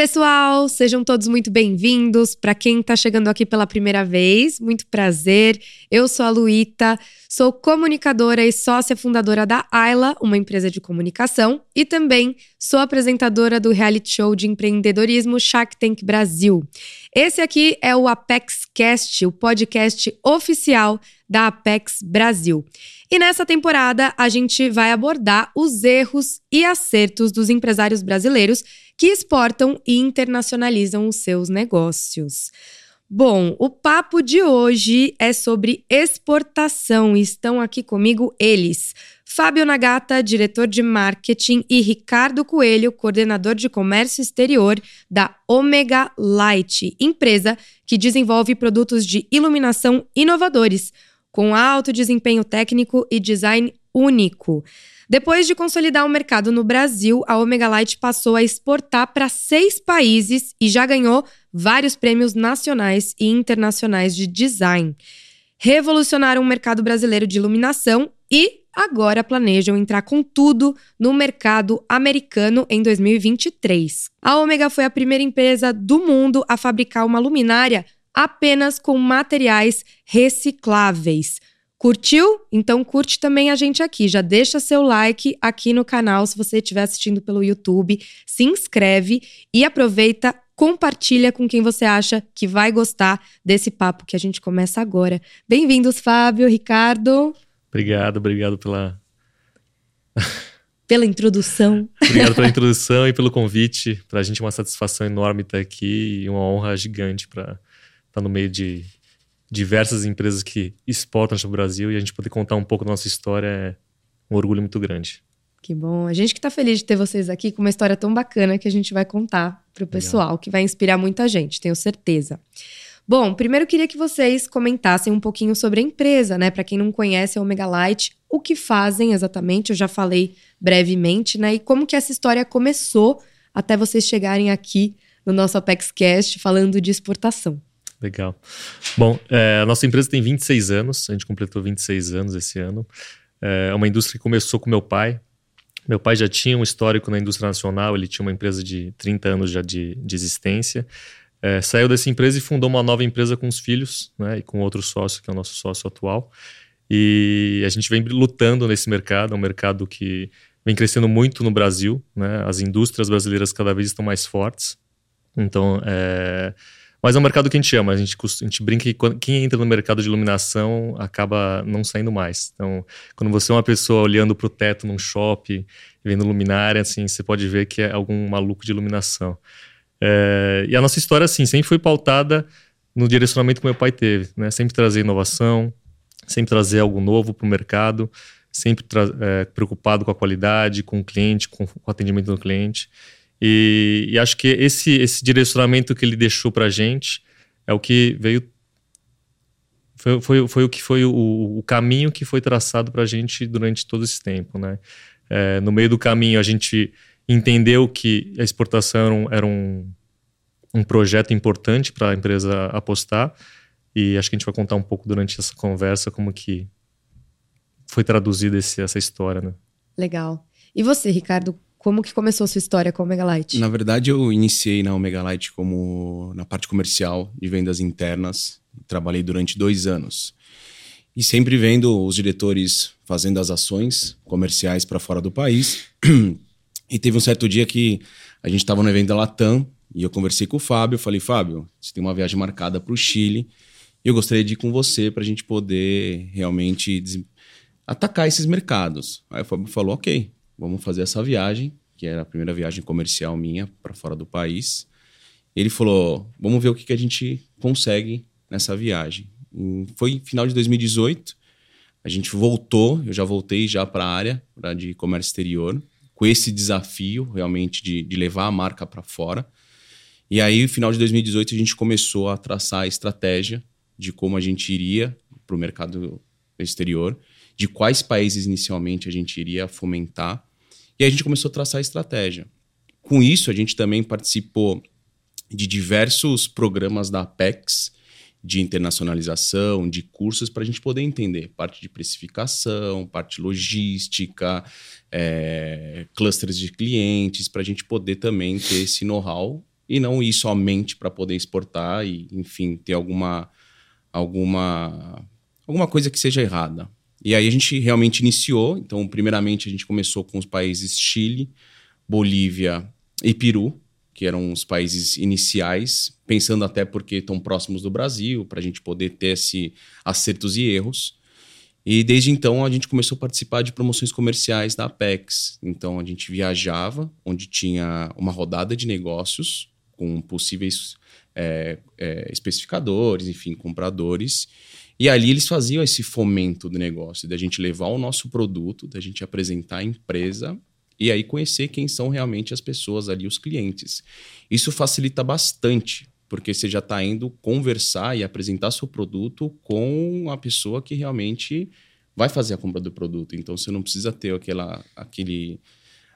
pessoal! Sejam todos muito bem-vindos. Para quem está chegando aqui pela primeira vez, muito prazer. Eu sou a Luíta, sou comunicadora e sócia fundadora da Ayla, uma empresa de comunicação, e também sou apresentadora do reality show de empreendedorismo Shark Tank Brasil. Esse aqui é o Apex Cast, o podcast oficial da Apex Brasil. E nessa temporada a gente vai abordar os erros e acertos dos empresários brasileiros que exportam e internacionalizam os seus negócios. Bom, o papo de hoje é sobre exportação. Estão aqui comigo eles: Fábio Nagata, diretor de marketing, e Ricardo Coelho, coordenador de comércio exterior da Omega Light, empresa que desenvolve produtos de iluminação inovadores, com alto desempenho técnico e design único. Depois de consolidar o mercado no Brasil, a Omega Light passou a exportar para seis países e já ganhou vários prêmios nacionais e internacionais de design. Revolucionaram o mercado brasileiro de iluminação e agora planejam entrar com tudo no mercado americano em 2023. A Omega foi a primeira empresa do mundo a fabricar uma luminária apenas com materiais recicláveis. Curtiu? Então curte também a gente aqui. Já deixa seu like aqui no canal se você estiver assistindo pelo YouTube. Se inscreve e aproveita, compartilha com quem você acha que vai gostar desse papo que a gente começa agora. Bem-vindos, Fábio, Ricardo. Obrigado, obrigado pela pela introdução. Obrigado pela introdução e pelo convite. Para a gente é uma satisfação enorme estar aqui e uma honra gigante para estar no meio de diversas empresas que exportam para o Brasil e a gente poder contar um pouco da nossa história é um orgulho muito grande. Que bom. A gente que está feliz de ter vocês aqui com uma história tão bacana que a gente vai contar para o pessoal, Legal. que vai inspirar muita gente, tenho certeza. Bom, primeiro queria que vocês comentassem um pouquinho sobre a empresa, né? Para quem não conhece a Omega Light, o que fazem exatamente, eu já falei brevemente, né? E como que essa história começou até vocês chegarem aqui no nosso ApexCast falando de exportação. Legal. Bom, é, a nossa empresa tem 26 anos, a gente completou 26 anos esse ano. É uma indústria que começou com meu pai. Meu pai já tinha um histórico na indústria nacional, ele tinha uma empresa de 30 anos já de, de existência. É, saiu dessa empresa e fundou uma nova empresa com os filhos, né, e com outro sócio, que é o nosso sócio atual. E a gente vem lutando nesse mercado, é um mercado que vem crescendo muito no Brasil, né, as indústrias brasileiras cada vez estão mais fortes. Então, é, mas é um mercado que a gente ama. A gente, a gente brinca que quando, quem entra no mercado de iluminação acaba não saindo mais. Então, quando você é uma pessoa olhando para o teto num shopping, vendo luminária, assim, você pode ver que é algum maluco de iluminação. É, e a nossa história, assim, sempre foi pautada no direcionamento que meu pai teve, né? Sempre trazer inovação, sempre trazer algo novo para o mercado, sempre é, preocupado com a qualidade, com o cliente, com o atendimento do cliente. E, e, acho que esse, esse direcionamento que ele deixou para gente é o que veio. Foi, foi, foi o que foi o, o caminho que foi traçado para a gente durante todo esse tempo. Né? É, no meio do caminho, a gente entendeu que a exportação era um, um, projeto importante para a empresa apostar. E acho que a gente vai contar um pouco durante essa conversa como que foi traduzida essa história. Né? Legal. E você, Ricardo, como que começou a sua história com a Omega Light? Na verdade, eu iniciei na Omega Light como na parte comercial de vendas internas. Trabalhei durante dois anos. E sempre vendo os diretores fazendo as ações comerciais para fora do país. E teve um certo dia que a gente estava no evento da Latam e eu conversei com o Fábio. Falei, Fábio, você tem uma viagem marcada para o Chile eu gostaria de ir com você para a gente poder realmente atacar esses mercados. Aí o Fábio falou, ok, vamos fazer essa viagem, que era a primeira viagem comercial minha para fora do país. Ele falou: vamos ver o que, que a gente consegue nessa viagem. E foi final de 2018, a gente voltou, eu já voltei já para a área pra, de comércio exterior, com esse desafio realmente de, de levar a marca para fora. E aí, final de 2018, a gente começou a traçar a estratégia de como a gente iria para o mercado exterior, de quais países inicialmente a gente iria fomentar e a gente começou a traçar a estratégia. Com isso, a gente também participou de diversos programas da Apex, de internacionalização, de cursos, para a gente poder entender parte de precificação, parte logística, é, clusters de clientes, para a gente poder também ter esse know-how e não ir somente para poder exportar e, enfim, ter alguma alguma alguma coisa que seja errada. E aí a gente realmente iniciou. Então, primeiramente a gente começou com os países Chile, Bolívia e Peru, que eram os países iniciais, pensando até porque estão próximos do Brasil, para a gente poder ter esse acertos e erros. E desde então a gente começou a participar de promoções comerciais da Apex. Então a gente viajava, onde tinha uma rodada de negócios com possíveis é, é, especificadores, enfim, compradores. E ali eles faziam esse fomento do negócio, da gente levar o nosso produto, da gente apresentar a empresa e aí conhecer quem são realmente as pessoas ali, os clientes. Isso facilita bastante, porque você já está indo conversar e apresentar seu produto com a pessoa que realmente vai fazer a compra do produto. Então você não precisa ter aquela, aquele,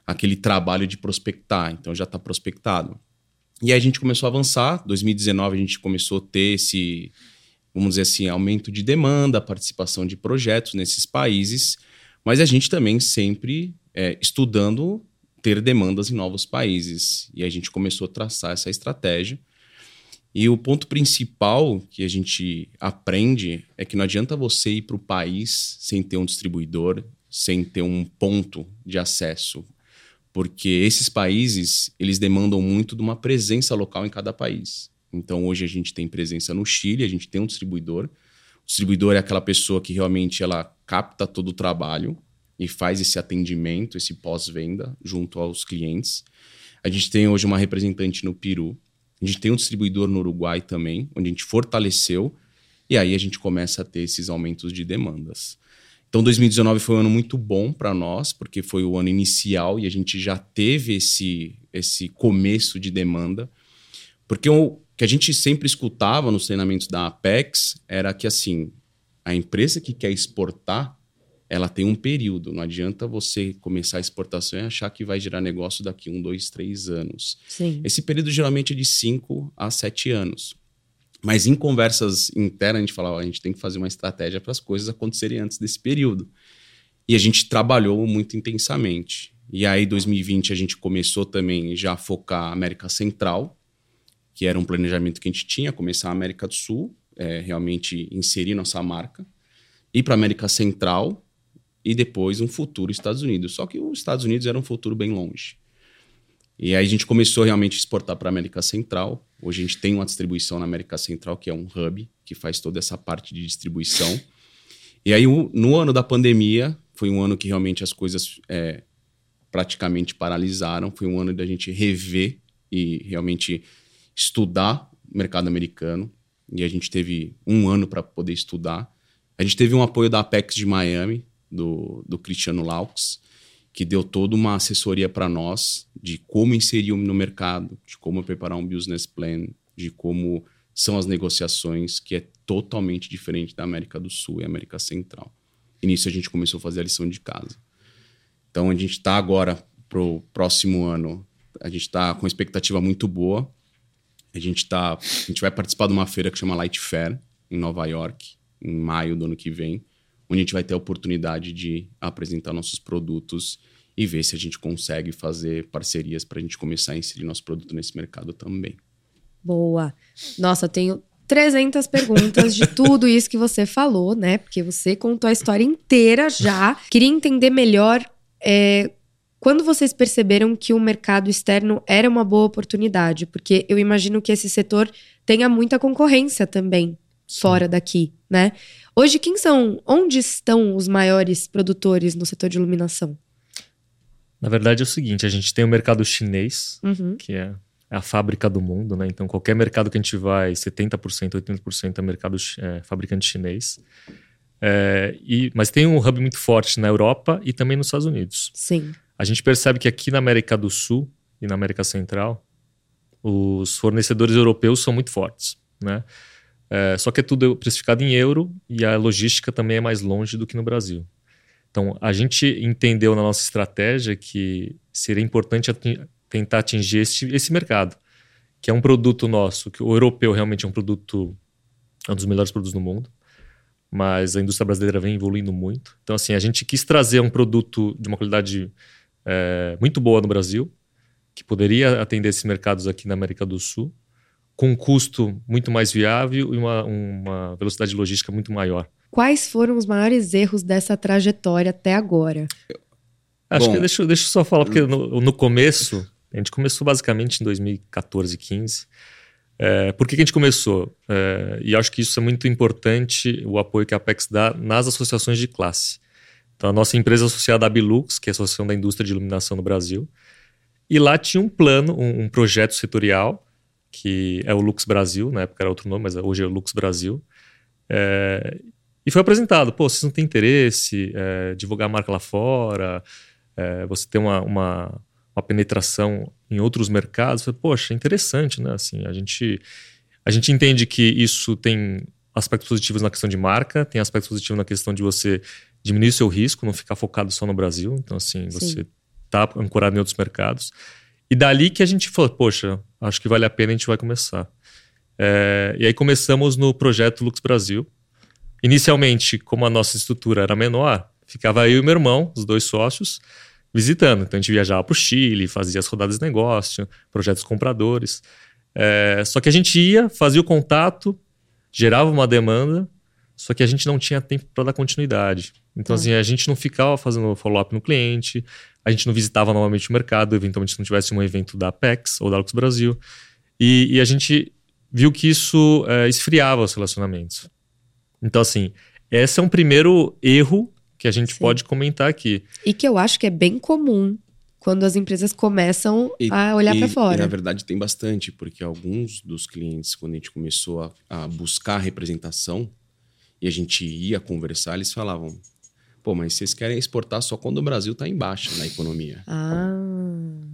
aquele trabalho de prospectar, então já está prospectado. E aí a gente começou a avançar. 2019 a gente começou a ter esse, vamos dizer assim, aumento de demanda, participação de projetos nesses países, mas a gente também sempre é, estudando ter demandas em novos países. E a gente começou a traçar essa estratégia. E o ponto principal que a gente aprende é que não adianta você ir para o país sem ter um distribuidor, sem ter um ponto de acesso, porque esses países eles demandam muito de uma presença local em cada país. Então hoje a gente tem presença no Chile, a gente tem um distribuidor. O distribuidor é aquela pessoa que realmente ela capta todo o trabalho e faz esse atendimento, esse pós-venda junto aos clientes. A gente tem hoje uma representante no Peru. A gente tem um distribuidor no Uruguai também, onde a gente fortaleceu e aí a gente começa a ter esses aumentos de demandas. Então 2019 foi um ano muito bom para nós, porque foi o ano inicial e a gente já teve esse esse começo de demanda. Porque o que a gente sempre escutava nos treinamentos da Apex era que assim, a empresa que quer exportar ela tem um período. Não adianta você começar a exportação e achar que vai gerar negócio daqui um, dois, três anos. Sim. Esse período geralmente é de cinco a sete anos. Mas em conversas internas, a gente falava, a gente tem que fazer uma estratégia para as coisas acontecerem antes desse período. E a gente trabalhou muito intensamente. E aí, 2020, a gente começou também já a focar a América Central, que era um planejamento que a gente tinha, começar a América do Sul, é, realmente inserir nossa marca, ir para a América Central, e depois um futuro Estados Unidos. Só que os Estados Unidos era um futuro bem longe. E aí a gente começou realmente a exportar para a América Central. Hoje a gente tem uma distribuição na América Central, que é um hub, que faz toda essa parte de distribuição. E aí, no ano da pandemia, foi um ano que realmente as coisas é, praticamente paralisaram. Foi um ano da gente rever e realmente estudar o mercado americano. E a gente teve um ano para poder estudar. A gente teve um apoio da Apex de Miami, do, do Cristiano Laux, que deu toda uma assessoria para nós de como inserir no mercado, de como preparar um business plan, de como são as negociações, que é totalmente diferente da América do Sul e América Central. E nisso a gente começou a fazer a lição de casa. Então a gente está agora para o próximo ano, a gente está com expectativa muito boa. A gente tá, a gente vai participar de uma feira que chama Light Fair em Nova York, em maio do ano que vem onde a gente vai ter a oportunidade de apresentar nossos produtos e ver se a gente consegue fazer parcerias para a gente começar a inserir nosso produto nesse mercado também. Boa. Nossa, eu tenho 300 perguntas de tudo isso que você falou, né? Porque você contou a história inteira já. Queria entender melhor é, quando vocês perceberam que o mercado externo era uma boa oportunidade, porque eu imagino que esse setor tenha muita concorrência também fora daqui, né? Hoje, quem são, onde estão os maiores produtores no setor de iluminação? Na verdade é o seguinte, a gente tem o mercado chinês, Uhum. que é a fábrica do mundo, né? Então qualquer mercado que a gente vai, 70%, 80% é mercado é, fabricante chinês. É, e, mas tem um hub muito forte na Europa e também nos Estados Unidos. Sim. A gente percebe que aqui na América do Sul e na América Central, os fornecedores europeus são muito fortes, né? É, só que é tudo precificado em euro e a logística também é mais longe do que no Brasil. Então, a gente entendeu na nossa estratégia que seria importante tentar atingir esse, esse mercado, que é um produto nosso, que o europeu realmente é um produto, é um dos melhores produtos do mundo, mas a indústria brasileira vem evoluindo muito. Então, assim, a gente quis trazer um produto de uma qualidade é, muito boa no Brasil, que poderia atender esses mercados aqui na América do Sul, com um custo muito mais viável e uma, uma velocidade logística muito maior. Quais foram os maiores erros dessa trajetória até agora? Acho Bom, que deixa, deixa eu só falar, porque no, no começo, a gente começou basicamente em 2014, 15. É, por que, que, a gente começou? É, e acho que isso é muito importante, o apoio que a Apex dá nas associações de classe. Então, a nossa empresa associada à Bilux, que é a Associação da Indústria de Iluminação no Brasil, e lá tinha um plano, um, um, projeto setorial, que é o Lux Brasil, na época era outro nome, mas hoje é o Lux Brasil. É, e foi apresentado, pô, vocês não têm interesse, é, divulgar a marca lá fora, é, você ter uma, uma, uma, penetração em outros mercados. Falei, Poxa, é interessante, né? Assim, a gente, a gente entende que isso tem aspectos positivos na questão de marca, tem aspectos positivos na questão de você diminuir seu risco, não ficar focado só no Brasil. Então, assim, Sim. você tá ancorado em outros mercados. E dali que a gente falou, poxa, acho que vale a pena, a gente vai começar. É, e aí começamos no projeto Lux Brasil. Inicialmente, como a nossa estrutura era menor, ficava eu e meu irmão, os dois sócios, visitando. Então a gente viajava para o Chile, fazia as rodadas de negócio, projetos compradores. É, só que a gente ia, fazia o contato, gerava uma demanda, só que a gente não tinha tempo para dar continuidade. Então, assim, a gente não ficava fazendo follow-up no cliente, a gente não visitava novamente o mercado, eventualmente se não tivesse um evento da Apex ou da Lux Brasil. E, e a gente viu que isso é, esfriava os relacionamentos. Então, assim, esse é um primeiro erro que a gente Sim. pode comentar aqui. E que eu acho que é bem comum quando as empresas começam e, a olhar para fora. E, na verdade tem bastante, porque alguns dos clientes, quando a gente começou a, a buscar representação e a gente ia conversar, eles falavam: pô, mas vocês querem exportar só quando o Brasil está em baixa na economia. Ah.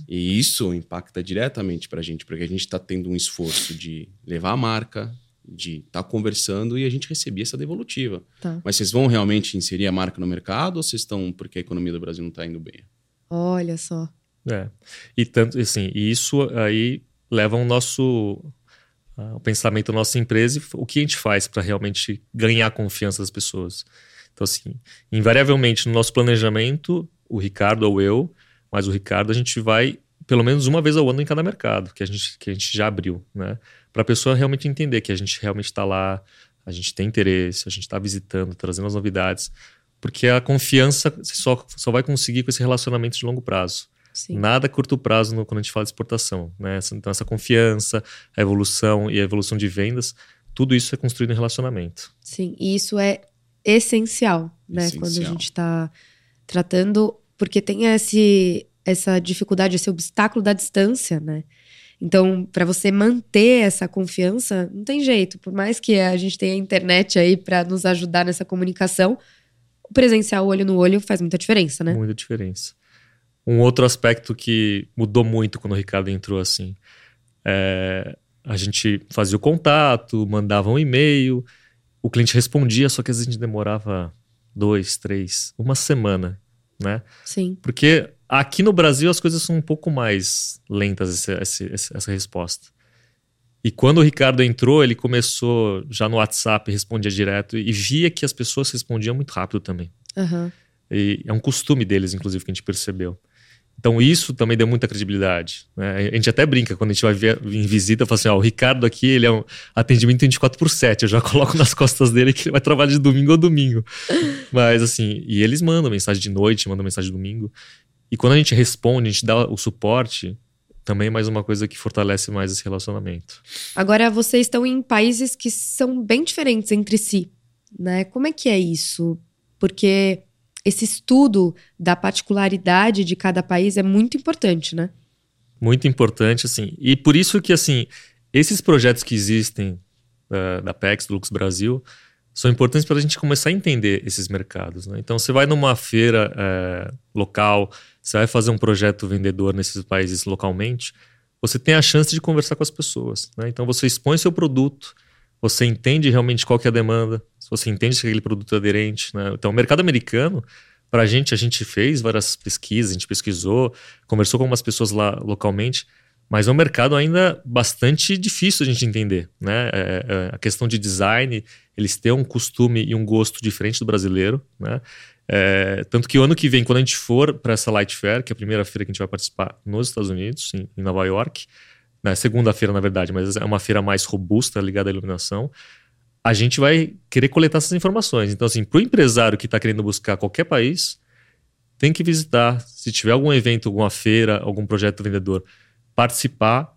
E isso impacta diretamente para a gente, porque a gente está tendo um esforço de levar a marca, de estar tá conversando e a gente recebia essa devolutiva. Tá. Mas vocês vão realmente inserir a marca no mercado ou vocês estão porque a economia do Brasil não está indo bem? Olha só. É. E tanto assim, isso aí leva o nosso uh, o pensamento da nossa empresa o que a gente faz para realmente ganhar a confiança das pessoas. Então assim, invariavelmente no nosso planejamento, o Ricardo ou eu, mas o Ricardo a gente vai pelo menos uma vez ao ano em cada mercado que a gente que a gente já abriu, né? para a pessoa realmente entender que a gente realmente está lá, a gente tem interesse, a gente está visitando, trazendo as novidades. Porque a confiança só, só vai conseguir com esse relacionamento de longo prazo. Sim. Nada a curto prazo no, quando a gente fala de exportação. Né? Então, essa confiança, a evolução e a evolução de vendas, tudo isso é construído em relacionamento. Sim, e isso é essencial, né? Essencial. Quando a gente está tratando, porque tem esse, essa dificuldade, esse obstáculo da distância, né? Então, para você manter essa confiança, não tem jeito. Por mais que a gente tenha a internet aí para nos ajudar nessa comunicação, o presencial olho no olho faz muita diferença, né? Muita diferença. Um outro aspecto que mudou muito quando o Ricardo entrou assim, é, a gente fazia o contato, mandava um e-mail, o cliente respondia, só que às vezes a gente demorava dois, três, uma semana, né? Sim. Porque Aqui no Brasil as coisas são um pouco mais lentas, essa, essa, essa resposta. E quando o Ricardo entrou, ele começou já no WhatsApp, respondia direto e via que as pessoas respondiam muito rápido também. Uhum. E é um costume deles, inclusive, que a gente percebeu. Então isso também deu muita credibilidade. Né? A gente até brinca quando a gente vai ver, em visita, fala assim: ó, o Ricardo aqui ele é um atendimento 24 por 7. Eu já coloco nas costas dele que ele vai trabalhar de domingo a domingo. Mas assim, e eles mandam mensagem de noite, mandam mensagem de domingo. E quando a gente responde, a gente dá o suporte, também é mais uma coisa que fortalece mais esse relacionamento. Agora, vocês estão em países que são bem diferentes entre si, né? Como é que é isso? Porque esse estudo da particularidade de cada país é muito importante, né? Muito importante, assim. E por isso que, assim, esses projetos que existem uh, da PEX, do Lux Brasil, são importantes para a gente começar a entender esses mercados. Né? Então, você vai numa feira é, local, você vai fazer um projeto vendedor nesses países localmente, você tem a chance de conversar com as pessoas. Né? Então, você expõe seu produto, você entende realmente qual que é a demanda, você entende se aquele produto é aderente. Né? Então, o mercado americano, para a gente, a gente fez várias pesquisas, a gente pesquisou, conversou com algumas pessoas lá localmente, mas é um mercado ainda bastante difícil a gente entender. Né? É, é, a questão de design, eles têm um costume e um gosto diferente do brasileiro. Né? É, tanto que o ano que vem, quando a gente for para essa Light Fair, que é a primeira feira que a gente vai participar nos Estados Unidos, em, em Nova York, na né? segunda-feira, na verdade, mas é uma feira mais robusta ligada à iluminação, a gente vai querer coletar essas informações. Então, assim, para o empresário que está querendo buscar qualquer país, tem que visitar. Se tiver algum evento, alguma feira, algum projeto vendedor, participar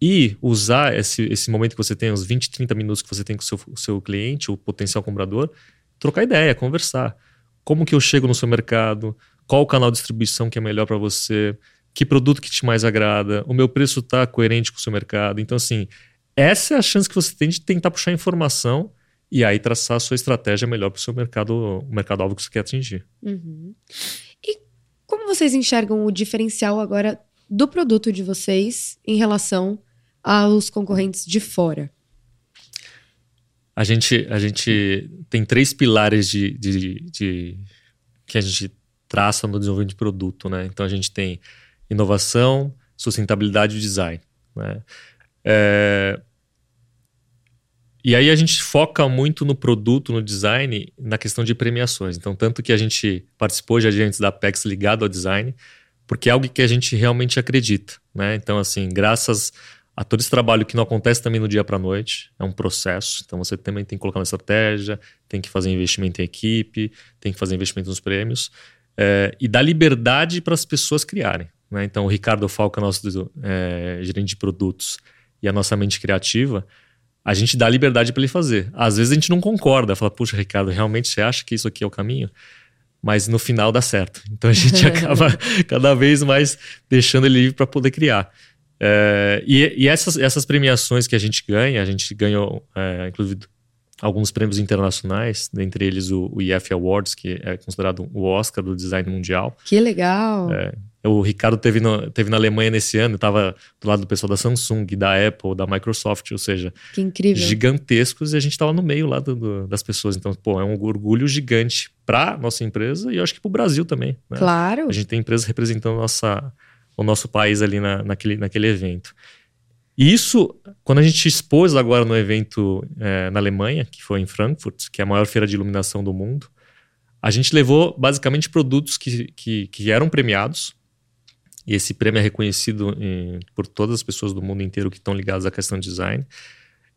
e usar esse, esse momento que você tem, os 20, 30 minutos que você tem com o seu, seu cliente, o potencial comprador, trocar ideia, conversar. Como que eu chego no seu mercado? Qual o canal de distribuição que é melhor para você? Que produto que te mais agrada? O meu preço está coerente com o seu mercado? Então, assim, essa é a chance que você tem de tentar puxar informação e aí traçar a sua estratégia melhor para o seu mercado, o mercado-alvo que você quer atingir. Uhum. E como vocês enxergam o diferencial agora do produto de vocês em relação aos concorrentes de fora? A gente, a gente tem três pilares de, de, de que a gente traça no desenvolvimento de produto, né? Então a gente tem inovação, sustentabilidade e design. Né? É... E aí a gente foca muito no produto, no design, na questão de premiações. Então, tanto que a gente participou de agentes da Apex ligado ao design, porque é algo que a gente realmente acredita, né? Então, assim, graças a todo esse trabalho que não acontece também no dia para noite, é um processo. Então, você também tem que colocar uma estratégia, tem que fazer investimento em equipe, tem que fazer investimento nos prêmios é, e dar liberdade para as pessoas criarem. Né? Então, o Ricardo Falca, nosso é, gerente de produtos, e a nossa mente criativa, a gente dá liberdade para ele fazer. Às vezes a gente não concorda, fala, puxa, Ricardo, realmente você acha que isso aqui é o caminho? mas no final dá certo. Então a gente acaba cada vez mais deixando ele livre para poder criar. É, e, e essas, essas premiações que a gente ganha, a gente ganhou, é, inclusive, alguns prêmios internacionais, dentre eles o, o IF Awards, que é considerado o Oscar do design mundial. Que legal! É, o Ricardo teve, no, teve na Alemanha nesse ano, estava do lado do pessoal da Samsung, da Apple, da Microsoft, ou seja, gigantescos e a gente estava no meio lá do, do, das pessoas. Então, pô, é um orgulho gigante para nossa empresa e eu acho que para o Brasil também. Né? Claro. A gente tem empresas representando nossa, o nosso país ali na, naquele, naquele evento. E isso, quando a gente expôs agora no evento é, na Alemanha, que foi em Frankfurt, que é a maior feira de iluminação do mundo, a gente levou basicamente produtos que, que, que eram premiados e esse prêmio é reconhecido em, por todas as pessoas do mundo inteiro que estão ligadas à questão de design.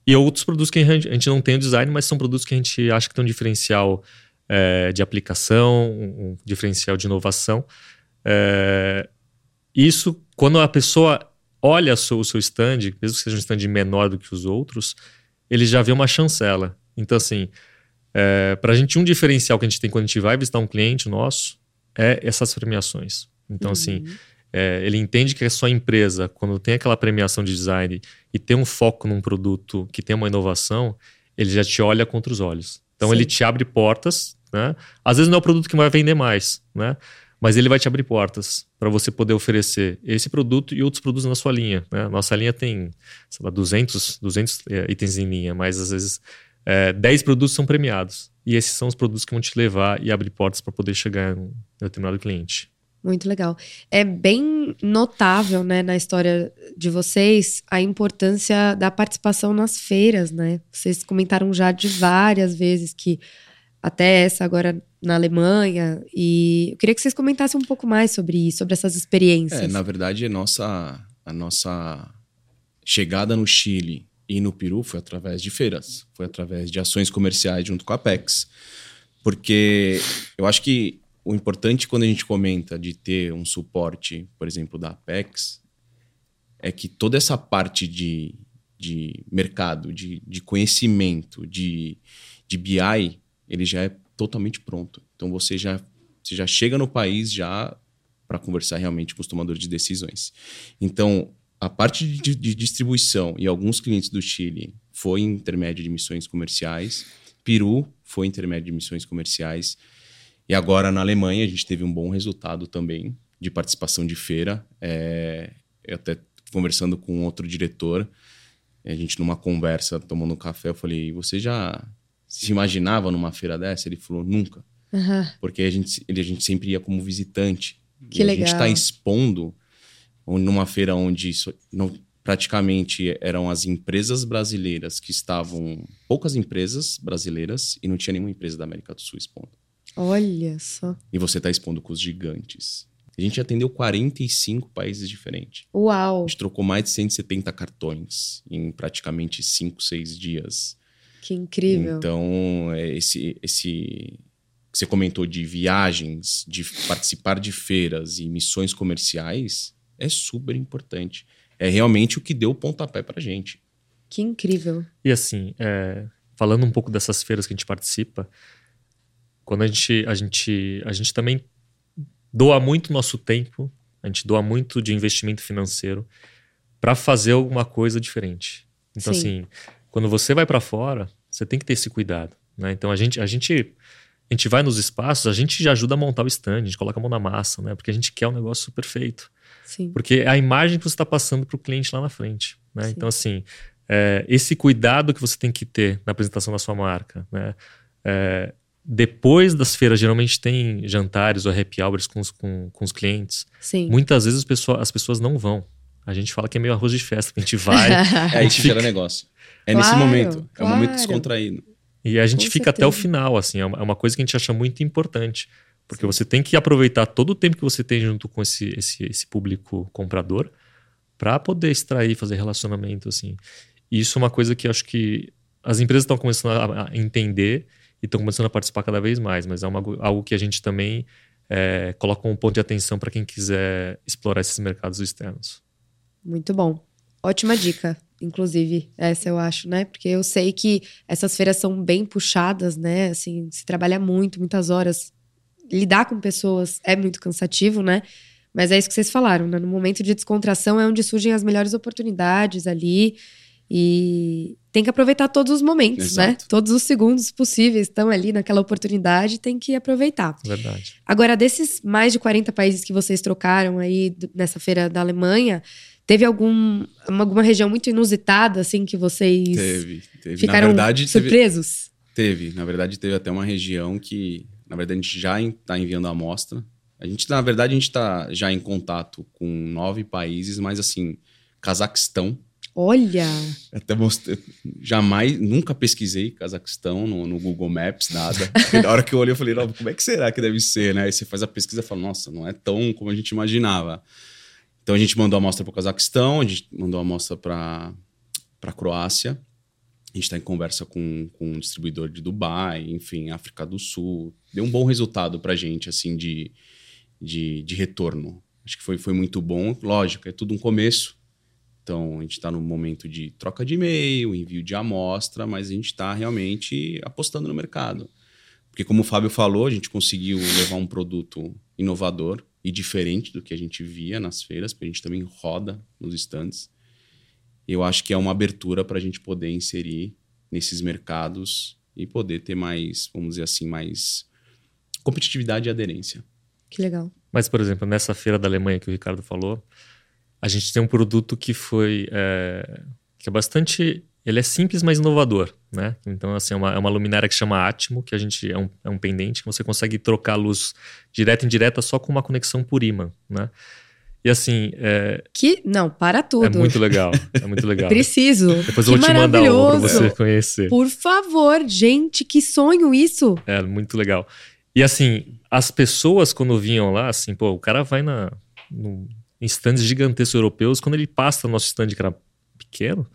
E outros produtos que a gente não tem o design, mas são produtos que a gente acha que tem um diferencial é, de aplicação, um diferencial de inovação. É, isso, quando a pessoa olha o seu, stand, mesmo que seja um stand menor do que os outros, ele já vê uma chancela. Então, assim, é, para a gente, um diferencial que a gente tem quando a gente vai visitar um cliente nosso é essas premiações. Então, assim, uhum. assim, é, ele entende que a sua empresa, quando tem aquela premiação de design e tem um foco num produto que tem uma inovação, ele já te olha contra os olhos. Então Sim. ele te abre portas, né? Às vezes não é o produto que vai vender mais, né? Mas ele vai te abrir portas para você poder oferecer esse produto e outros produtos na sua linha. Né? Nossa linha tem, sei lá, 200, 200 é, itens em linha, mas às vezes é, 10 produtos são premiados. E esses são os produtos que vão te levar e abrir portas para poder chegar em um determinado cliente. Muito legal. É bem notável, né, na história de vocês, a importância da participação nas feiras, né? Vocês comentaram já de várias vezes que até essa agora na Alemanha, e eu queria que vocês comentassem um pouco mais sobre isso, sobre essas experiências. É, na verdade, a nossa, a nossa chegada no Chile e no Peru foi através de feiras, foi através de ações comerciais junto com a Apex. Porque eu acho que o importante quando a gente comenta de ter um suporte, por exemplo, da Apex, é que toda essa parte de, de mercado, de, de conhecimento, de, de BI, ele já é totalmente pronto. Então você já, você já chega no país já para conversar realmente com os tomadores de decisões. Então, a parte de, de, distribuição e alguns clientes do Chile foi intermédio de missões comerciais, Peru foi intermédio de missões comerciais, e agora na Alemanha a gente teve um bom resultado também de participação de feira. É, eu até conversando com outro diretor, a gente numa conversa, tomando um café, eu falei: Você já se imaginava numa feira dessa? Ele falou: Nunca. Uhum. Porque a gente, a gente sempre ia como visitante. Que e legal. A gente está expondo numa feira onde isso, não, praticamente eram as empresas brasileiras que estavam. poucas empresas brasileiras e não tinha nenhuma empresa da América do Sul expondo. Olha só. E você está expondo com os gigantes. A gente atendeu 45 países diferentes. Uau! A gente trocou mais de 170 cartões em praticamente 5, 6 dias. Que incrível. Então, é, esse, esse que você comentou de viagens, de participar de feiras e missões comerciais, é super importante. É realmente o que deu o pontapé pra gente. Que incrível. E assim, é, falando um pouco dessas feiras que a gente participa, quando a gente, a gente, a gente também doa muito nosso tempo, a gente doa muito de investimento financeiro para fazer alguma coisa diferente. Então, Sim. assim, quando você vai para fora, você tem que ter esse cuidado. Né? Então, a gente, a, gente, a gente vai nos espaços, a gente já ajuda a montar o stand, a gente coloca a mão na massa, né? porque a gente quer um negócio perfeito. Sim. Porque é a imagem que você está passando para o cliente lá na frente. Né? Então, assim, é, esse cuidado que você tem que ter na apresentação da sua marca. Né? É, depois das feiras, geralmente tem jantares ou happy hours com os, com, com os clientes. Sim. Muitas vezes as pessoas, as pessoas não vão. A gente fala que é meio arroz de festa, que a gente vai É aí que gera negócio. É nesse Claro, momento. É um momento claro. descontraído. e a gente Com fica até o certeza. final, assim, é uma, é uma coisa que a gente acha muito importante. Porque você tem que aproveitar todo o tempo que você tem junto com esse, esse, esse público comprador para poder extrair, fazer relacionamento, assim. E isso é uma coisa que eu acho que as empresas estão começando a, a entender e estão começando a participar cada vez mais, mas é uma, algo que a gente também é, coloca um ponto de atenção para quem quiser explorar esses mercados externos. Muito bom. Ótima dica, inclusive, essa eu acho, né? Porque eu sei que essas feiras são bem puxadas, né? Assim, se trabalha muito, muitas horas. Lidar com pessoas é muito cansativo, né? Mas é isso que vocês falaram, né? No momento de descontração é onde surgem as melhores oportunidades ali. E tem que aproveitar todos os momentos, né? Exato. Todos os segundos possíveis estão ali naquela oportunidade, tem que aproveitar. Verdade. Agora, desses mais de 40 países que vocês trocaram aí nessa feira da Alemanha, teve algum, uma- alguma região muito inusitada, assim, que vocês Teve, teve. ficaram na verdade, teve, surpresos? teve. Na verdade, teve até uma região que, na verdade, a gente já está enviando a amostra. A gente, na verdade, a gente está já em contato com nove países, mas assim, Cazaquistão. Olha! Até mostrei, jamais, nunca pesquisei Cazaquistão no, no Google Maps, nada. E na hora que eu olhei, eu falei, como é que será que deve ser, né? Aí você faz a pesquisa e fala, nossa, não é tão como a gente imaginava. Então a gente mandou a amostra para o Cazaquistão, a gente mandou a amostra para a Croácia. A gente está em conversa com, com um distribuidor de Dubai, enfim, África do Sul. Deu um bom resultado para a gente, assim, de, de, de retorno. Acho que foi, foi muito bom. Lógico, é tudo um começo. Então, a gente está no momento de troca de e-mail, envio de amostra, mas a gente está realmente apostando no mercado. Porque, como o Fábio falou, a gente conseguiu levar um produto inovador e diferente do que a gente via nas feiras, porque a gente também roda nos stands. Eu acho que é uma abertura para a gente poder inserir nesses mercados e poder ter mais, vamos dizer assim, mais competitividade e aderência. Que legal. Mas, por exemplo, nessa feira da Alemanha que o Ricardo falou, a gente tem um produto que foi. é, que é bastante. Ele é simples, mas inovador, né? Então, assim, é uma, é uma luminária que chama Atmo, que a gente é um, é um pendente que você consegue trocar a luz direta e indireta só com uma conexão por ímã, né? E assim, é, Que. Não, para é tudo. muito legal. É muito legal. Preciso. Depois que eu vou te mandar um pra você conhecer. Por favor, gente, que sonho isso! É, muito legal. E assim, as pessoas quando vinham lá, assim, pô, o cara vai na, no, em stands gigantescos europeus, quando ele passa no nosso stand que era pequeno,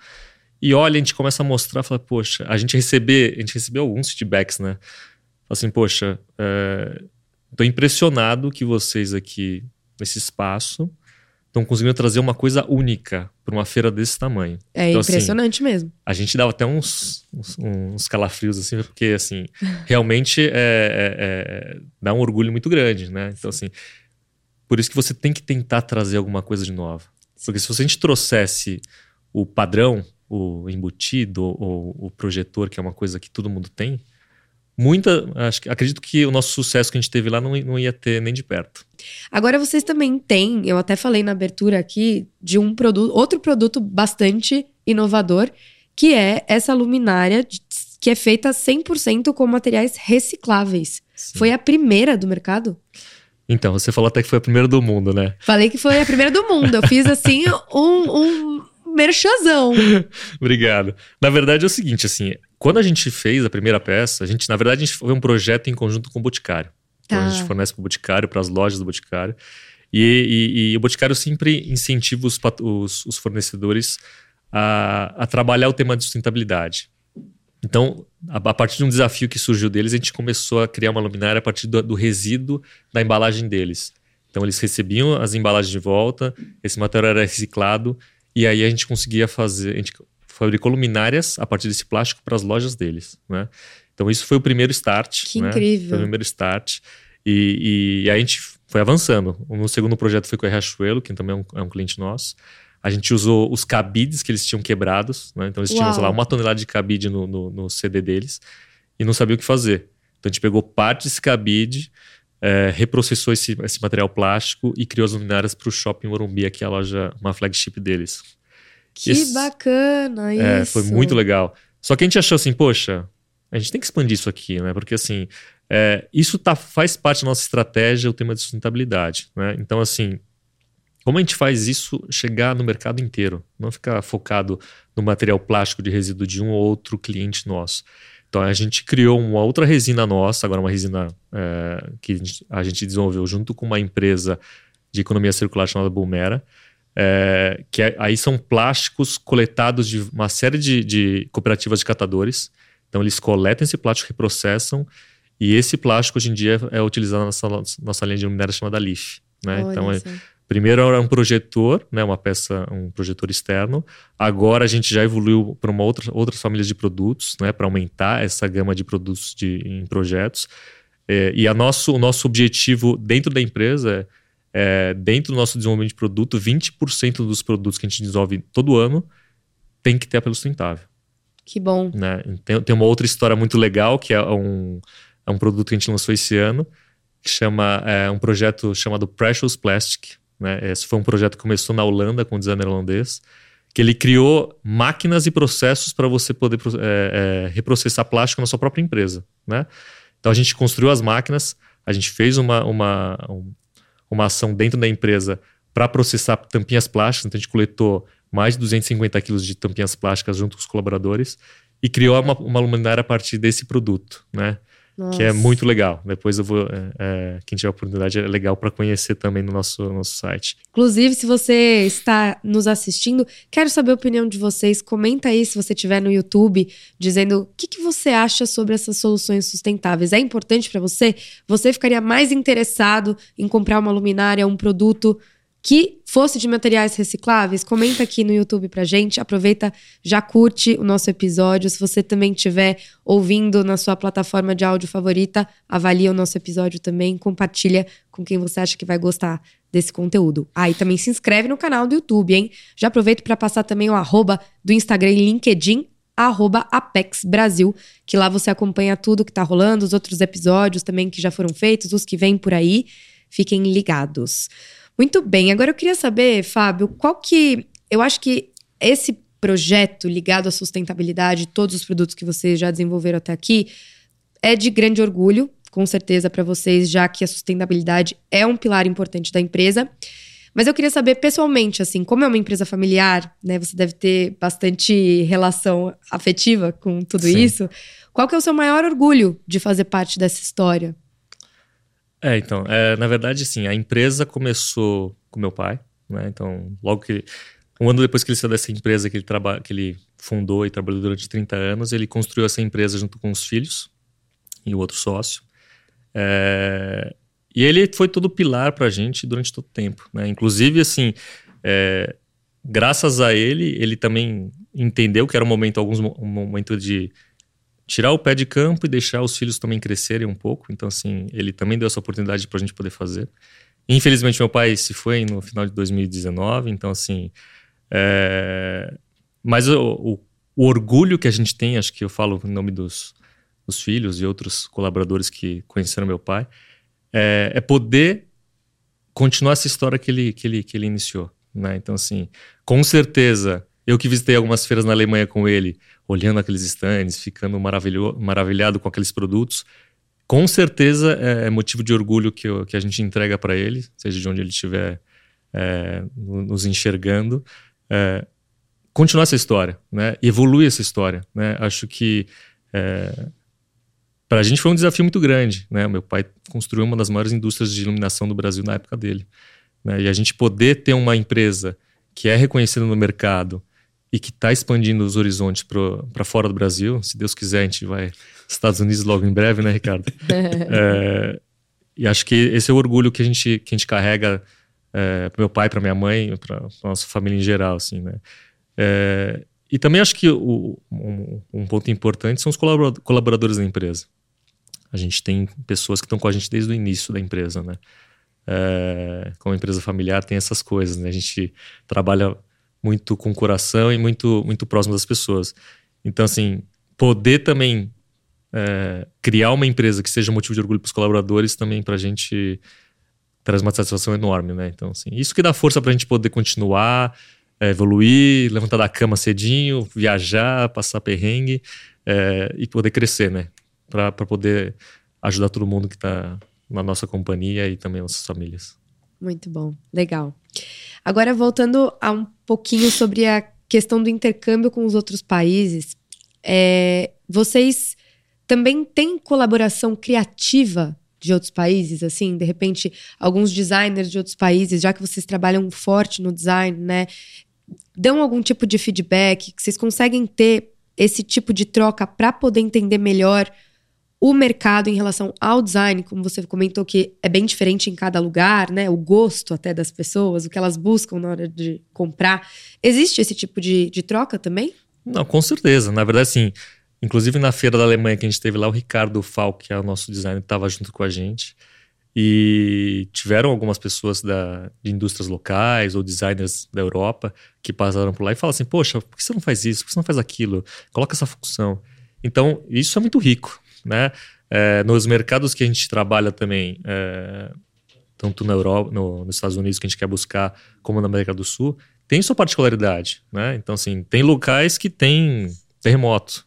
e olha, a gente começa a mostrar, fala, poxa, a gente receber, a gente recebeu alguns feedbacks, né? Fala assim, poxa, é, tô impressionado que vocês aqui, nesse espaço, estão conseguindo trazer uma coisa única para uma feira desse tamanho. É Então, assim, impressionante mesmo. A gente dava até uns, uns, uns calafrios, assim, porque, assim, realmente é, é- é- dá um orgulho muito grande, né? Então, assim, por isso que você tem que tentar trazer alguma coisa de nova. Porque se a gente trouxesse o padrão, o embutido, ou o projetor, que é uma coisa que todo mundo tem, muita. Acho, acredito que o nosso sucesso que a gente teve lá não, não ia ter nem de perto. Agora vocês também têm, eu até falei na abertura aqui, de um produto, outro produto bastante inovador, que é essa luminária de- que é feita 100% com materiais recicláveis. Sim. Foi a primeira do mercado? Então, você falou até que foi a primeira do mundo, né? Falei que foi a primeira do mundo. Eu fiz assim um, um merchazão. Obrigado. Na verdade é o seguinte, assim, quando a gente fez a primeira peça, a gente, na verdade, a gente foi um projeto em conjunto com o Boticário. Então a gente Tá. fornece para o Boticário, para as lojas do Boticário. E, e- e o Boticário sempre incentiva os, os- os fornecedores a, a trabalhar o tema de sustentabilidade. Então, a, a partir de um desafio que surgiu deles, a gente começou a criar uma luminária a partir do, do resíduo da embalagem deles. Então, eles recebiam as embalagens de volta, esse material era reciclado, e aí a gente conseguia fazer. A gente fabricou luminárias a partir desse plástico para as lojas deles. Né? Então, isso foi o primeiro start. Que né? incrível. Foi o primeiro start. E, e, e a gente foi avançando. No segundo projeto foi com a Riachuelo, que também é um, é um cliente nosso. A gente usou os cabides que eles tinham quebrados, né? Então eles tinham, Uau. sei lá, uma tonelada de cabide no, no, no CD deles e não sabia o que fazer. Então a gente pegou parte desse cabide, eh, reprocessou esse, esse material plástico e criou as luminárias para o Shopping Morumbi, que é a loja, uma flagship deles. Que Esse- bacana isso. É, foi muito legal. Só que a gente achou assim, poxa, a gente tem que expandir isso aqui, né? Porque assim, é, isso tá, faz parte da nossa estratégia, o tema de sustentabilidade, né? Então, assim, como a gente faz isso chegar no mercado inteiro? Não ficar focado no material plástico de resíduo de um ou outro cliente nosso. Então, a gente criou uma outra resina nossa, agora uma resina é, que a gente- desenvolveu junto com uma empresa de economia circular chamada Bulmera, é, que é- aí são plásticos coletados de uma série de, de cooperativas de catadores. Então, eles coletam esse plástico, reprocessam, e esse plástico hoje em dia é utilizado na nossa, nossa linha de luminária chamada Leaf. Né? Então, é-. Primeiro era um projetor, né, uma peça, um projetor externo. Agora a gente já evoluiu para uma outra, outras famílias de produtos, né, para aumentar essa gama de produtos de, em projetos. É, e a nosso, o nosso objetivo dentro da empresa é, é, dentro do nosso desenvolvimento de produto, 20% dos produtos que a gente desenvolve todo ano tem que ter apelo sustentável. Que bom. Né? Tem, tem uma outra história muito legal, que é um, é um produto que a gente lançou esse ano, que chama é um projeto chamado Precious Plastic. Né? Esse foi um projeto que começou na Holanda com um designer holandês, que ele criou máquinas e processos para você poder é, é, reprocessar plástico na sua própria empresa. Né? Então a gente construiu as máquinas, a gente fez uma, uma, um, uma ação dentro da empresa para processar tampinhas plásticas, então a gente coletou mais de 250 quilos de tampinhas plásticas junto com os colaboradores e criou uma, uma luminária a partir desse produto, né? Nossa. Que é muito legal. Depois eu vou. É, é, quem tiver oportunidade é legal para conhecer também no nosso, nosso site. Inclusive, se você está nos assistindo, quero saber a opinião de vocês. Comenta aí se você estiver no YouTube, dizendo o que, que você acha sobre essas soluções sustentáveis. É importante para você? Você ficaria mais interessado em comprar uma luminária, um produto que fosse de materiais recicláveis? Comenta aqui no YouTube pra gente. Aproveita, já curte o nosso episódio. Se você também estiver ouvindo na sua plataforma de áudio favorita, avalia o nosso episódio também, compartilha com quem você acha que vai gostar desse conteúdo. Ah, e também se inscreve no canal do YouTube, hein? Já aproveito para passar também o arroba do Instagram e LinkedIn, arroba Apex Brasil, que lá você acompanha tudo que tá rolando, os outros episódios também que já foram feitos, os que vêm por aí. Fiquem ligados. Muito bem, agora eu queria saber, Fábio, qual que. Eu acho que esse projeto ligado à sustentabilidade, todos os produtos que vocês já desenvolveram até aqui, é de grande orgulho, com certeza, para vocês, já que a sustentabilidade é um pilar importante da empresa. Mas eu queria saber pessoalmente, assim, como é uma empresa familiar, né? Você deve ter bastante relação afetiva com tudo Sim. isso. Qual que é o seu maior orgulho de fazer parte dessa história? É, então, é, na verdade, assim, a empresa começou com meu pai, né? Então, logo que. Um ano depois que ele saiu dessa empresa que ele, traba, que ele fundou e trabalhou durante 30 anos, ele construiu essa empresa junto com os filhos e o outro sócio. É, e ele foi todo pilar pra gente durante todo o tempo, né? Inclusive, assim, é, graças a ele, ele também entendeu que era um momento, alguns um momento de tirar o pé de campo e deixar os filhos também crescerem um pouco. Então, assim, ele também deu essa oportunidade pra gente poder fazer. Infelizmente, meu pai se foi no final de 2019, então, assim. é, Mas o, o, o orgulho que a gente tem, acho que eu falo em nome dos, dos filhos e outros colaboradores que conheceram meu pai, é, é poder continuar essa história que ele, que ele, que ele iniciou. Né? Então, assim, com certeza, eu que visitei algumas feiras na Alemanha com ele, olhando aqueles stands, ficando maravilhado com aqueles produtos, com certeza é, é motivo de orgulho que, eu, que a gente entrega para ele, seja de onde ele estiver é, nos enxergando. É, continuar essa história, né? Evoluir essa história, né? Acho que é, para a gente foi um desafio muito grande, né? Meu pai construiu uma das maiores indústrias de iluminação do Brasil na época dele, né? E a gente poder ter uma empresa que é reconhecida no mercado e que está expandindo os horizontes para fora do Brasil, se Deus quiser a gente vai Estados Unidos logo em breve, né, Ricardo? é, e acho que esse é o orgulho que a gente que a gente carrega é, para meu pai, para minha mãe, para nossa família em geral, assim, né? É, e também acho que o, um, um, ponto importante são os colaboradores da empresa. A gente tem pessoas que estão com a gente desde o início da empresa, né? É, como empresa familiar tem essas coisas, né? A gente trabalha muito com coração e muito muito próximo das pessoas. Então, assim, poder também é, criar uma empresa que seja motivo de orgulho para os colaboradores também para a gente traz uma satisfação enorme, né? Então, assim, isso que dá força para a gente poder continuar, é, evoluir, levantar da cama cedinho, viajar, passar perrengue é, e poder crescer, né? Para poder ajudar todo mundo que está na nossa companhia e também nossas famílias. Muito bom, legal. Agora, voltando a um pouquinho sobre a questão do intercâmbio com os outros países, é, vocês também têm colaboração criativa de outros países, assim, de repente, alguns designers de outros países, já que vocês trabalham forte no design, né? dão algum tipo de feedback, que vocês conseguem ter esse tipo de troca para poder entender melhor o mercado em relação ao design, como você comentou que é bem diferente em cada lugar, né? O gosto até das pessoas, o que elas buscam na hora de comprar. Existe esse tipo de, de troca também? Não, com certeza. Na verdade, sim. Inclusive na feira da Alemanha que a gente teve lá, o Ricardo Falk, que é o nosso designer, estava junto com a gente. E tiveram algumas pessoas da, de indústrias locais ou designers da Europa que passaram por lá e falaram assim: Poxa, por que você não faz isso? Por que você não faz aquilo? Coloca essa função. Então, isso é muito rico. Né? É, nos mercados que a gente trabalha também, é, tanto na Europa, no, nos Estados Unidos que a gente quer buscar, como na América do Sul, tem sua particularidade. Né? Então, assim, tem locais que tem terremoto.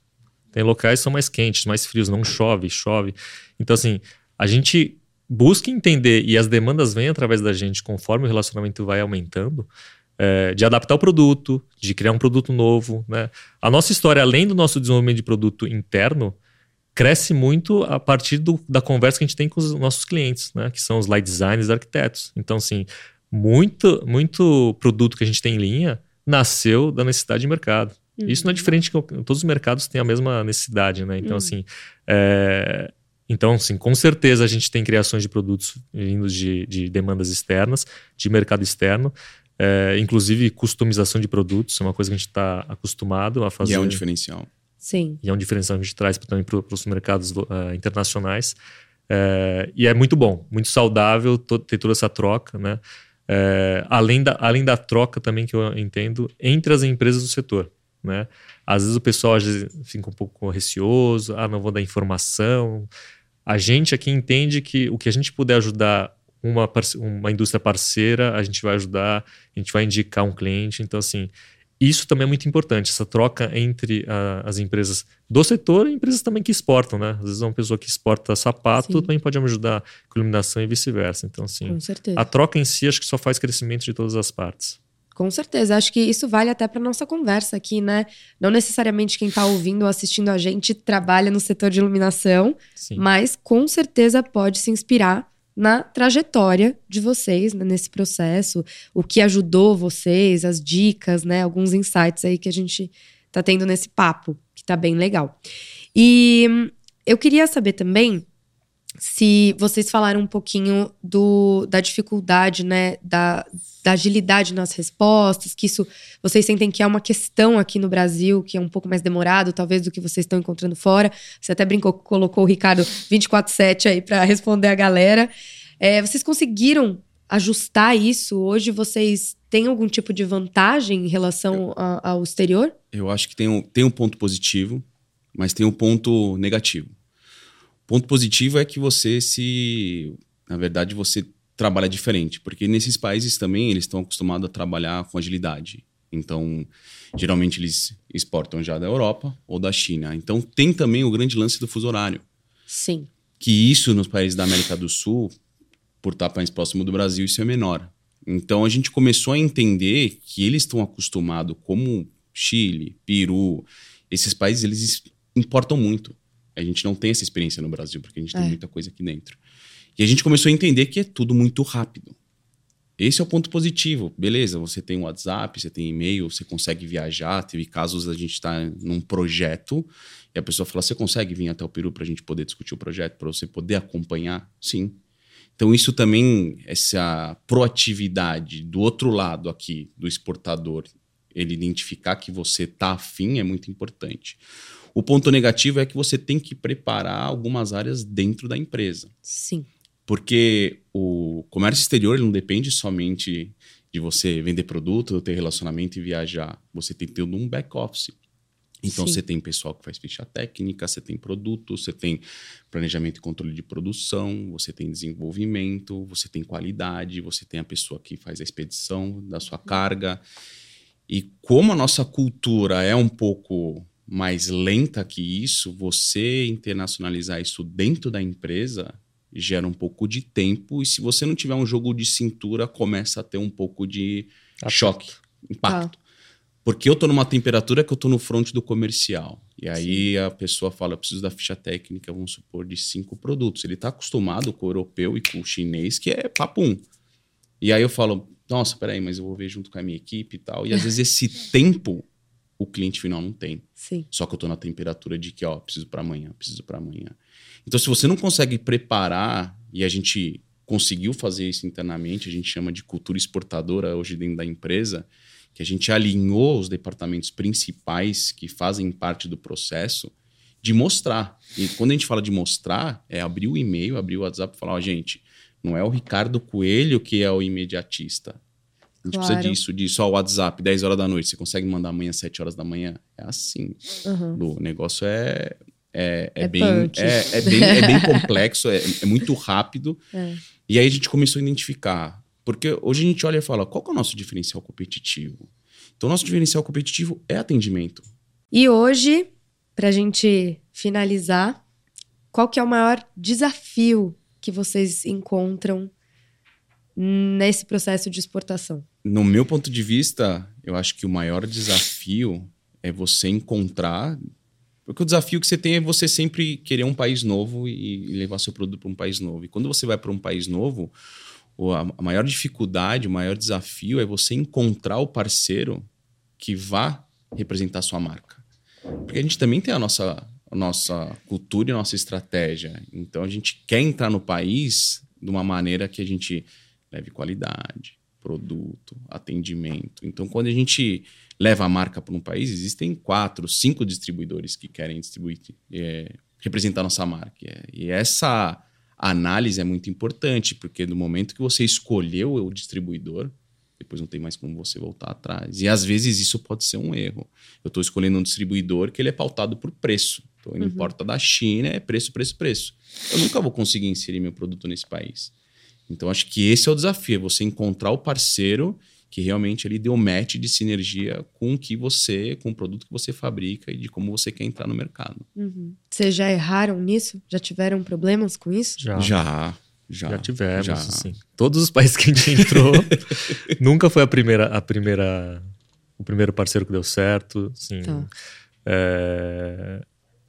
Tem locais que são mais quentes, mais frios, não chove, chove. Então, assim, a gente busque entender e as demandas vêm através da gente conforme o relacionamento vai aumentando, é, de adaptar o produto, de criar um produto novo. Né? A nossa história, além do nosso desenvolvimento de produto interno, cresce muito a partir do, da conversa que a gente tem com os nossos clientes, né? que são os light designers e arquitetos. Então, assim, muito, muito produto que a gente tem em linha nasceu da necessidade de mercado. Uhum. Isso não é diferente, todos os mercados têm a mesma necessidade, né? Então, uhum. assim, é, então, assim, com certeza a gente tem criações de produtos vindos de, de demandas externas, de mercado externo, é, inclusive customização de produtos, é uma coisa que a gente está acostumado a fazer. E é um diferencial. Sim. E é um diferencial que a gente traz também para os mercados uh, internacionais. É, e é muito bom, muito saudável ter toda essa troca, né? É, além, da, além da troca também que eu entendo entre as empresas do setor. Né? Às vezes o pessoal vezes, fica um pouco receoso, ah, não vou dar informação, a gente aqui entende que o que a gente puder ajudar uma, uma indústria parceira, a gente vai ajudar, a gente vai indicar um cliente. Então, assim, isso também é muito importante, essa troca entre a, as empresas do setor e empresas também que exportam, né? Às vezes uma pessoa que exporta sapato Sim. também pode me ajudar com iluminação e vice-versa. Então, assim, a troca em si acho que só faz crescimento de todas as partes. Com certeza, acho que isso vale até para nossa conversa aqui, né? Não necessariamente quem está ouvindo ou assistindo a gente trabalha no setor de iluminação, Sim. mas com certeza pode se inspirar na trajetória de vocês né, nesse processo, o que ajudou vocês, as dicas, né? Alguns insights aí que a gente está tendo nesse papo, que está bem legal. E hum, eu queria saber também se vocês falaram um pouquinho do, da dificuldade, né, da, da agilidade nas respostas, que isso vocês sentem que é uma questão aqui no Brasil, que é um pouco mais demorado, talvez, do que vocês estão encontrando fora. Você até brincou, colocou o Ricardo 24-7 aí para responder a galera. É, vocês conseguiram ajustar isso? Hoje vocês têm algum tipo de vantagem em relação a, ao exterior? Eu acho que tem um, tem um ponto positivo, mas tem um ponto negativo. Ponto positivo é que você se. Na verdade, você trabalha diferente, porque nesses países também eles estão acostumados a trabalhar com agilidade. Então, geralmente eles exportam já da Europa ou da China. Então, tem também o grande lance do fuso horário. Sim. que isso nos países da América do Sul, por estar mais próximo do Brasil, isso é menor. Então a gente começou a entender que eles estão acostumados, como Chile, Peru, esses países, eles importam muito. A gente não tem essa experiência no Brasil, porque a gente é. tem muita coisa aqui dentro. E a gente começou a entender que é tudo muito rápido. Esse é o ponto positivo. Beleza, você tem WhatsApp, você tem e-mail, você consegue viajar. Teve casos a gente estar tá num projeto e a pessoa fala: Você consegue vir até o Peru para a gente poder discutir o projeto, para você poder acompanhar? Sim. Então, isso também, essa proatividade do outro lado aqui, do exportador, ele identificar que você está afim é muito importante. O ponto negativo é que você tem que preparar algumas áreas dentro da empresa. Sim. Porque o comércio exterior não depende somente de você vender produto, ter relacionamento e viajar. Você tem todo um back-office. Então, Sim. você tem pessoal que faz ficha técnica, você tem produto, você tem planejamento e controle de produção, você tem desenvolvimento, você tem qualidade, você tem a pessoa que faz a expedição da sua carga. E como a nossa cultura é um pouco mais lenta que isso, você internacionalizar isso dentro da empresa gera um pouco de tempo e se você não tiver um jogo de cintura, começa a ter um pouco de choque, impacto. Ah. Porque eu tô numa temperatura que eu tô no front do comercial. E aí Sim. a pessoa fala, eu preciso da ficha técnica, vamos supor, de cinco produtos. Ele tá acostumado com o europeu e com o chinês, que é papum. E aí eu falo, nossa, peraí, mas eu vou ver junto com a minha equipe e tal. E às vezes esse tempo o cliente final não tem. Sim. Só que eu tô na temperatura de que, ó, preciso para amanhã, preciso para amanhã. Então, se você não consegue preparar, e a gente conseguiu fazer isso internamente, a gente chama de cultura exportadora hoje dentro da empresa, que a gente alinhou os departamentos principais que fazem parte do processo de mostrar. E quando a gente fala de mostrar, é abrir o e-mail, abrir o WhatsApp e falar, ó, gente, não é o Ricardo Coelho que é o imediatista. A gente claro. precisa disso, disso. Ó, o WhatsApp, 10 horas da noite, você consegue mandar amanhã, 7 horas da manhã? É assim. Uhum. O negócio é é, é, é, bem, é, é, bem, é bem complexo, é, é muito rápido. É. E aí a gente começou a identificar. Porque hoje a gente olha e fala, qual é o nosso diferencial competitivo? Então, o nosso diferencial competitivo é atendimento. E hoje, para a gente finalizar, qual que é o maior desafio que vocês encontram nesse processo de exportação? No meu ponto de vista, eu acho que o maior desafio é você encontrar porque o desafio que você tem é você sempre querer um país novo e levar seu produto para um país novo. E quando você vai para um país novo, a maior dificuldade, o maior desafio é você encontrar o parceiro que vá representar sua marca. Porque a gente também tem a nossa, a nossa cultura e a nossa estratégia. Então a gente quer entrar no país de uma maneira que a gente leve qualidade, produto, atendimento. Então quando a gente leva a marca para um país, existem quatro, cinco distribuidores que querem distribuir, é, representar nossa marca. E essa análise é muito importante, porque no momento que você escolheu o distribuidor, depois não tem mais como você voltar atrás. E às vezes isso pode ser um erro. Eu estou escolhendo um distribuidor que ele é pautado por preço. Então ele uhum. importa da China, é preço, preço, preço. Eu nunca vou conseguir inserir meu produto nesse país. Então acho que esse é o desafio, é você encontrar o parceiro que realmente ele deu match de sinergia com o que você, com o produto que você fabrica e de como você quer entrar no mercado. Uhum. Vocês já erraram nisso? Já tiveram problemas com isso? Já. Já. Já, já tivemos, já. Assim. Todos os países que a gente entrou, nunca foi a primeira, a primeira, o primeiro parceiro que deu certo. Assim, tá. é...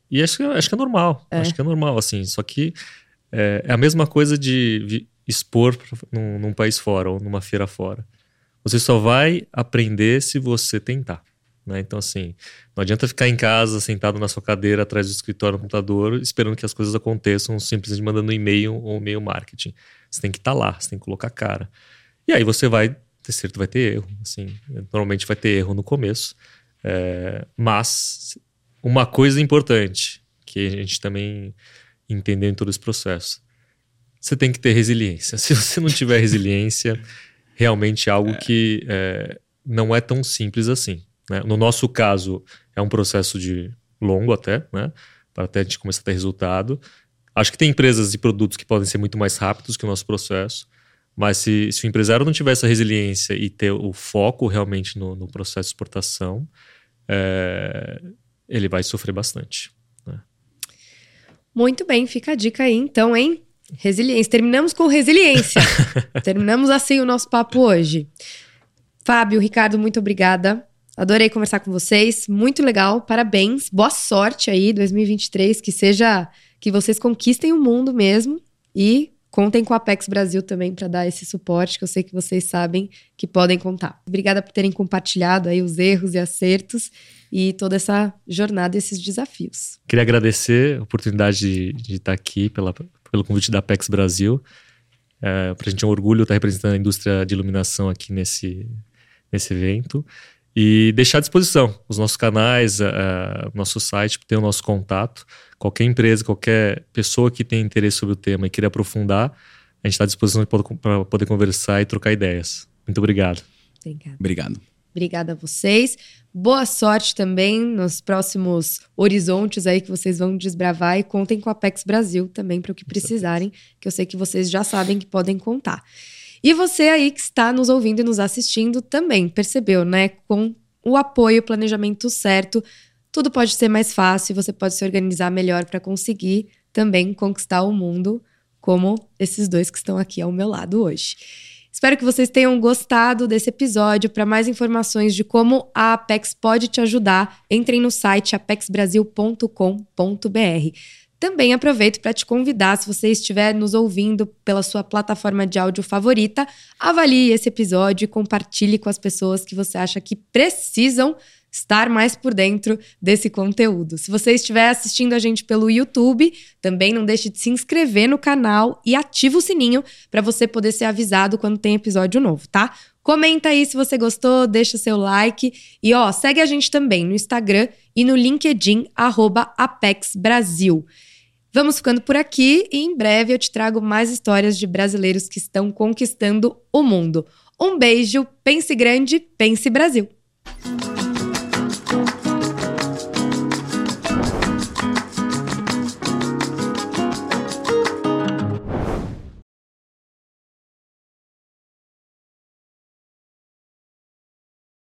E acho, acho que é normal. É. Acho que é normal, assim. Só que é, é a mesma coisa de expor num, num país fora ou numa feira fora. Você só vai aprender se você tentar. Né? Então, assim, não adianta ficar em casa, sentado na sua cadeira, atrás do escritório, no computador, esperando que as coisas aconteçam, simplesmente mandando um e-mail ou e-mail marketing. Você tem que estar tá lá, você tem que colocar cara. E aí você vai ter certo, vai ter erro. Assim, normalmente vai ter erro no começo. É, mas uma coisa importante que a gente também entendeu em todo esse processo: você tem que ter resiliência. Se você não tiver resiliência realmente algo é. que é, não é tão simples assim. Né? No nosso caso, é um processo de longo até, né? para até a gente começar a ter resultado. Acho que tem empresas e produtos que podem ser muito mais rápidos que o nosso processo, mas se, se o empresário não tiver essa resiliência e ter o foco realmente no, no processo de exportação, é, ele vai sofrer bastante. Né? Muito bem, fica a dica aí então, hein? Resiliência. Terminamos com resiliência. Terminamos assim o nosso papo hoje. Fábio, Ricardo, muito obrigada. Adorei conversar com vocês. Muito legal. Parabéns. Boa sorte aí 2023, que seja que vocês conquistem o mundo mesmo e contem com a Apex Brasil também para dar esse suporte que eu sei que vocês sabem que podem contar. Obrigada por terem compartilhado aí os erros e acertos e toda essa jornada, esses desafios. Queria agradecer a oportunidade de, de estar aqui pela, pelo convite da Apex Brasil. É, para a gente é um orgulho estar representando a indústria de iluminação aqui nesse, nesse evento. E deixar à disposição os nossos canais, o nosso site, ter o nosso contato. Qualquer empresa, qualquer pessoa que tenha interesse sobre o tema e queira aprofundar, a gente está à disposição para poder conversar e trocar ideias. Muito obrigado. Obrigado. Obrigado. Obrigada a vocês. Boa sorte também nos próximos horizontes aí que vocês vão desbravar e contem com a Apex Brasil também para o que precisarem, que eu sei que vocês já sabem que podem contar. E você aí que está nos ouvindo e nos assistindo também percebeu, né? Com o apoio, o planejamento certo, tudo pode ser mais fácil, você pode se organizar melhor para conseguir também conquistar o mundo, como esses dois que estão aqui ao meu lado hoje. Espero que vocês tenham gostado desse episódio. Para mais informações de como a Apex pode te ajudar, entrem no site apexbrasil.com.br. Também aproveito para te convidar, se você estiver nos ouvindo pela sua plataforma de áudio favorita, avalie esse episódio e compartilhe com as pessoas que você acha que precisam estar mais por dentro desse conteúdo. Se você estiver assistindo a gente pelo YouTube, também não deixe de se inscrever no canal e ativa o sininho para você poder ser avisado quando tem episódio novo, tá? Comenta aí se você gostou, deixa seu like e ó, segue a gente também no Instagram e no LinkedIn @apexbrasil. Vamos ficando por aqui e em breve eu te trago mais histórias de brasileiros que estão conquistando o mundo. Um beijo, pense grande, pense Brasil.